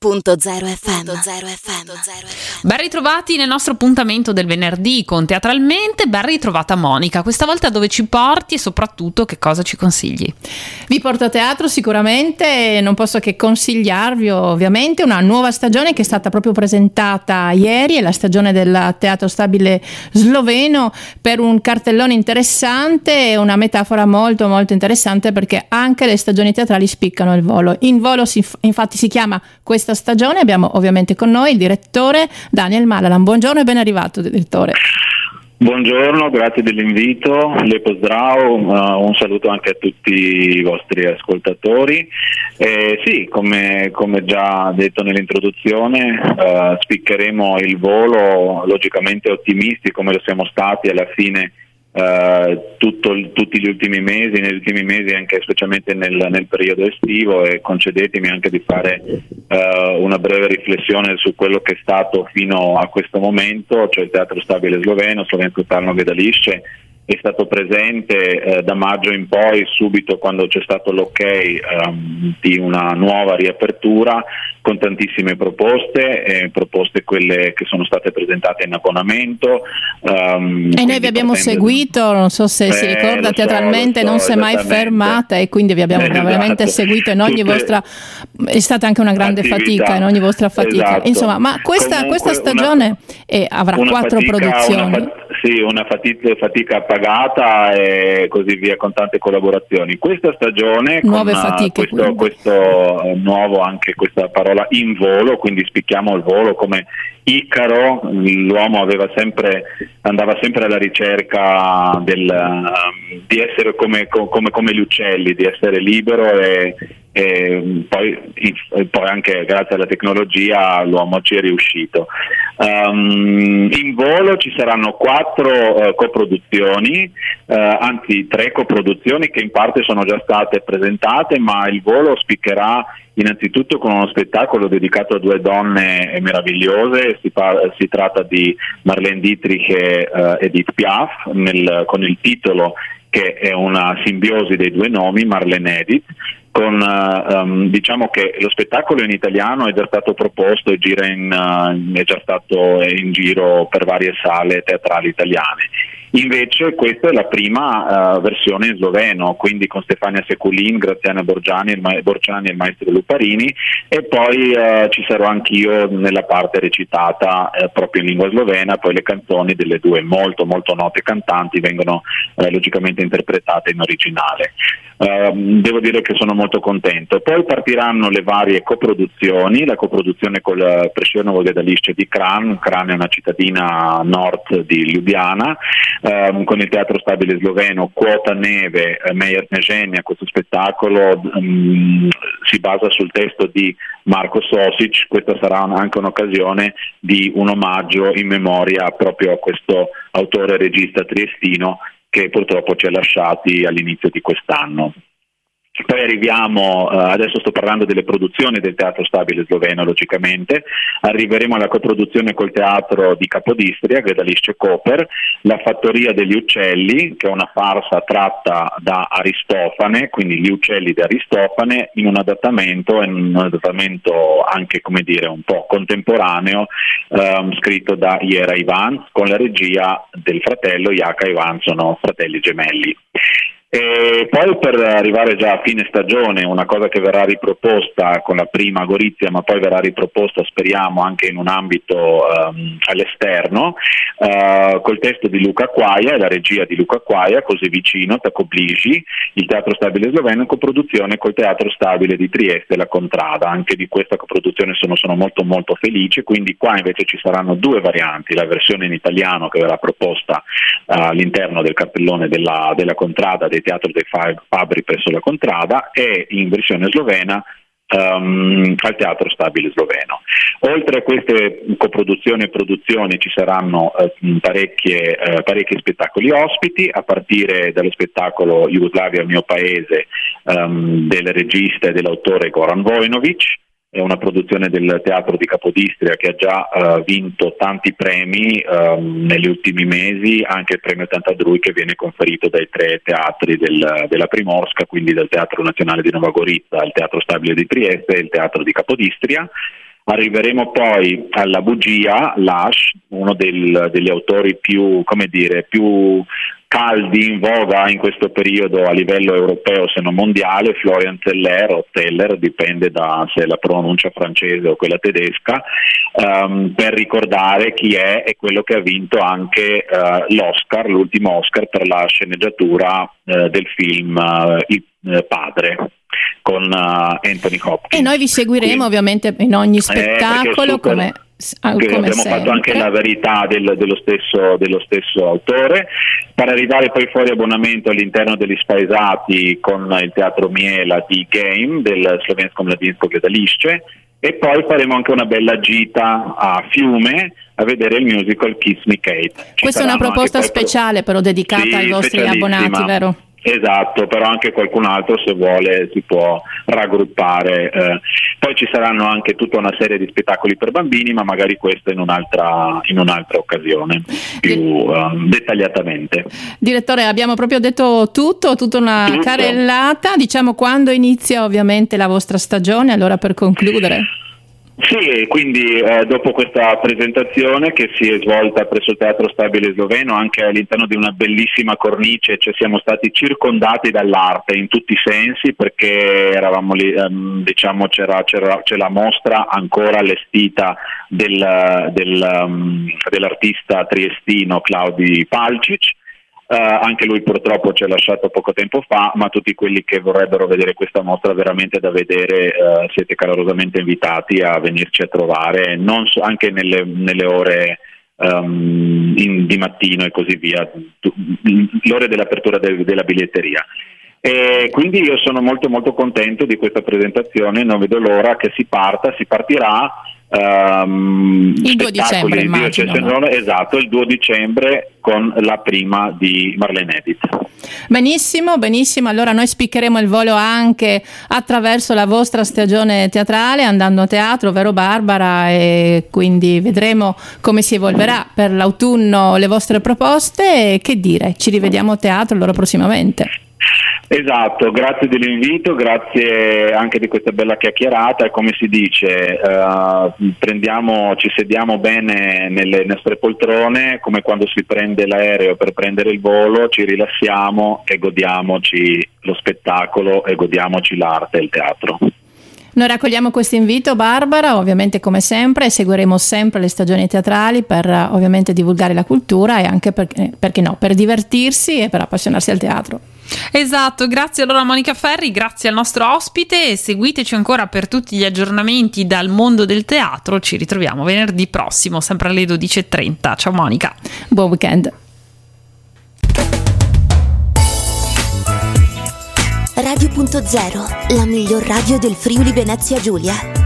FM. Ben ritrovati nel nostro appuntamento del venerdì con Teatralmente, ben ritrovata Monica, questa volta dove ci porti e soprattutto che cosa ci consigli? Vi porto a teatro sicuramente, non posso che consigliarvi ovviamente una nuova stagione che è stata proprio presentata ieri, è la stagione del Teatro Stabile Sloveno per un cartellone interessante e una metafora molto molto interessante perché anche le stagioni teatrali spiccano il volo. In volo si, infatti si chiama questa questa stagione. Abbiamo ovviamente con noi il direttore Daniel Malalan. Buongiorno e ben arrivato, direttore. Buongiorno, grazie dell'invito, le pozdrav, uh, un saluto anche a tutti i vostri ascoltatori. Eh, sì, come, come, già detto nell'introduzione, uh, spiccheremo il volo logicamente ottimisti come lo siamo stati alla fine Uh, tutto, tutti gli ultimi mesi, negli ultimi mesi anche specialmente nel, nel periodo estivo e concedetemi anche di fare uh, una breve riflessione su quello che è stato fino a questo momento, cioè il Teatro Stabile Sloveno, Slovensko Tarno Gledališče, è stato presente eh, da maggio in poi, subito quando c'è stato l'ok ehm, di una nuova riapertura, con tantissime proposte, eh, proposte quelle che sono state presentate in abbonamento. Um, e noi vi abbiamo seguito, non so se eh, si ricorda teatralmente, so, non si è mai fermata e quindi vi abbiamo esatto. veramente seguito in ogni Tutte vostra... è stata anche una grande attività. fatica in ogni vostra fatica. Esatto. Insomma, ma questa, questa stagione una, eh, avrà quattro fatica, produzioni. Una, sì, una fatica, fatica pagata e così via con tante collaborazioni. Questa stagione, Nuove con fatiche, questo, questo uh, nuovo, anche questa parola in volo, quindi spicchiamo il volo come Icaro, l'uomo sempre, andava sempre alla ricerca del, um, di essere come, come, come, gli uccelli, di essere libero e, e poi, poi, anche grazie alla tecnologia l'uomo ci è riuscito. Um, in volo ci saranno quattro uh, coproduzioni, uh, anzi tre coproduzioni che in parte sono già state presentate, ma il volo spiccherà innanzitutto con uno spettacolo dedicato a due donne meravigliose, si, par- si tratta di Marlene Dietrich e uh, Edith Piaf, nel, con il titolo che è una simbiosi dei due nomi, Marlene Edith, con, um, diciamo che lo spettacolo in italiano è già stato proposto e in, uh, è già stato in giro per varie sale teatrali italiane. Invece questa è la prima uh, versione in sloveno, quindi con Stefania Seculin, Graziana Borgiani, il, ma- Borgiani e il maestro Luparini e poi uh, ci sarò anch'io nella parte recitata uh, proprio in lingua slovena, poi le canzoni delle due molto molto note cantanti vengono logicamente interpretate in originale. Ehm, devo dire che sono molto contento. Poi partiranno le varie coproduzioni, la coproduzione con il Prescionovo Gedalisce di Kran, Kran è una cittadina nord di Ljubljana, ehm, con il Teatro Stabile Sloveno, Quota Neve, eh, Meyer Neženia, questo spettacolo um, si basa sul testo di Marco Sosic, questa sarà anche un'occasione di un omaggio in memoria proprio a questo autore e regista triestino che purtroppo ci ha lasciati all'inizio di quest'anno. Poi arriviamo, eh, adesso sto parlando delle produzioni del Teatro Stabile Sloveno, logicamente, arriveremo alla coproduzione col Teatro di Capodistria, Gredalisce Koper, La Fattoria degli Uccelli, che è una farsa tratta da Aristofane, quindi gli uccelli di Aristofane, in un adattamento, in un adattamento anche dire un po' contemporaneo, ehm, scritto da Iera Ivan, con la regia del fratello Iaka Ivan, sono fratelli gemelli. E poi per arrivare già a fine stagione, una cosa che verrà riproposta con la prima Gorizia, ma poi verrà riproposta, speriamo, anche in un ambito um, all'esterno, uh, col testo di Luca Quaia e la regia di Luca Quaia, così vicino, Tacobligi, il Teatro Stabile Sloveno, in coproduzione col Teatro Stabile di Trieste la Contrada. Anche di questa coproduzione sono, sono molto molto felice, quindi qua invece ci saranno due varianti, la versione in italiano che verrà proposta uh, all'interno del cartellone della, della Contrada del Teatro dei Fabri presso la Contrada e in versione slovena Um, al Teatro Stabile Sloveno. Oltre a queste coproduzioni e produzioni ci saranno uh, parecchie, uh, parecchi spettacoli ospiti, a partire dallo spettacolo Jugoslavia, il mio paese, um, del regista e dell'autore Goran Vojnovic, è una produzione del Teatro di Capodistria che ha già uh, vinto tanti premi uh, negli ultimi mesi, anche il premio Tantadrui che viene conferito dai tre teatri del, della Primorska, quindi dal Teatro Nazionale di Nova Gorizia, il Teatro Stabile di Trieste e il Teatro di Capodistria. Arriveremo poi alla bugia, Lash, uno del, degli autori più, come dire, più caldi in voga in questo periodo a livello europeo se non mondiale, Florian Zeller o Teller, dipende da se la pronuncia francese o quella tedesca, um, per ricordare chi è e quello che ha vinto anche uh, l'Oscar, l'ultimo Oscar per la sceneggiatura uh, del film uh, Il Padre con Anthony Hopkins. E noi vi seguiremo Quindi, ovviamente in ogni spettacolo eh, come Ah, abbiamo sempre. fatto anche la verità del, dello, stesso, dello, stesso, autore per arrivare poi fuori abbonamento all'interno degli spaesati con il teatro Miela di Game del Slovenskom Mladinsko Gledališče e poi faremo anche una bella gita a Fiume a vedere il musical Kiss Me Kate. Ci Questa è una proposta speciale però dedicata sì, ai vostri abbonati, vero? Esatto, però anche qualcun altro se vuole si può raggruppare. Eh, poi ci saranno anche tutta una serie di spettacoli per bambini, ma magari questo in un'altra, in un'altra occasione, più um, dettagliatamente. Direttore, abbiamo proprio detto tutto, tutta una tutto. carellata. Diciamo quando inizia ovviamente la vostra stagione, allora per concludere. Sì, quindi eh, dopo questa presentazione che si è svolta presso il Teatro Stabile Sloveno anche all'interno di una bellissima cornice, cioè siamo stati circondati dall'arte in tutti i sensi perché eravamo lì, ehm, diciamo c'era, c'era, c'è la mostra ancora allestita del, del, um, dell'artista triestino Claudi Palcic Uh, anche lui purtroppo ci ha lasciato poco tempo fa, ma tutti quelli che vorrebbero vedere questa mostra veramente da vedere uh, siete calorosamente invitati a venirci a trovare, so, anche nelle, nelle ore um, in, di mattino e così via, l'ora dell'apertura de, della biglietteria. E quindi io sono molto molto contento di questa presentazione, non vedo l'ora che si parta, si partirà Um, il 2 dicembre immagino, no? esatto il 2 dicembre con la prima di Marlene Edith. Benissimo benissimo. Allora noi spiccheremo il volo anche attraverso la vostra stagione teatrale andando a teatro vero Barbara? E quindi vedremo come si evolverà per l'autunno le vostre proposte. E che dire ci rivediamo a teatro allora prossimamente Esatto, grazie dell'invito, grazie anche di questa bella chiacchierata come si dice, prendiamo, ci sediamo bene nelle nostre poltrone come quando si prende l'aereo per prendere il volo, ci rilassiamo e godiamoci lo spettacolo e godiamoci l'arte e il teatro. Noi raccogliamo questo invito Barbara, ovviamente come sempre seguiremo sempre le stagioni teatrali per ovviamente divulgare la cultura e anche per, eh, perché no, per divertirsi e per appassionarsi al teatro. Esatto, grazie allora a Monica Ferri, grazie al nostro ospite e seguiteci ancora per tutti gli aggiornamenti dal mondo del teatro. Ci ritroviamo venerdì prossimo, sempre alle 12.30. Ciao Monica. Buon weekend. Radio.0, la miglior radio del Friuli Venezia Giulia.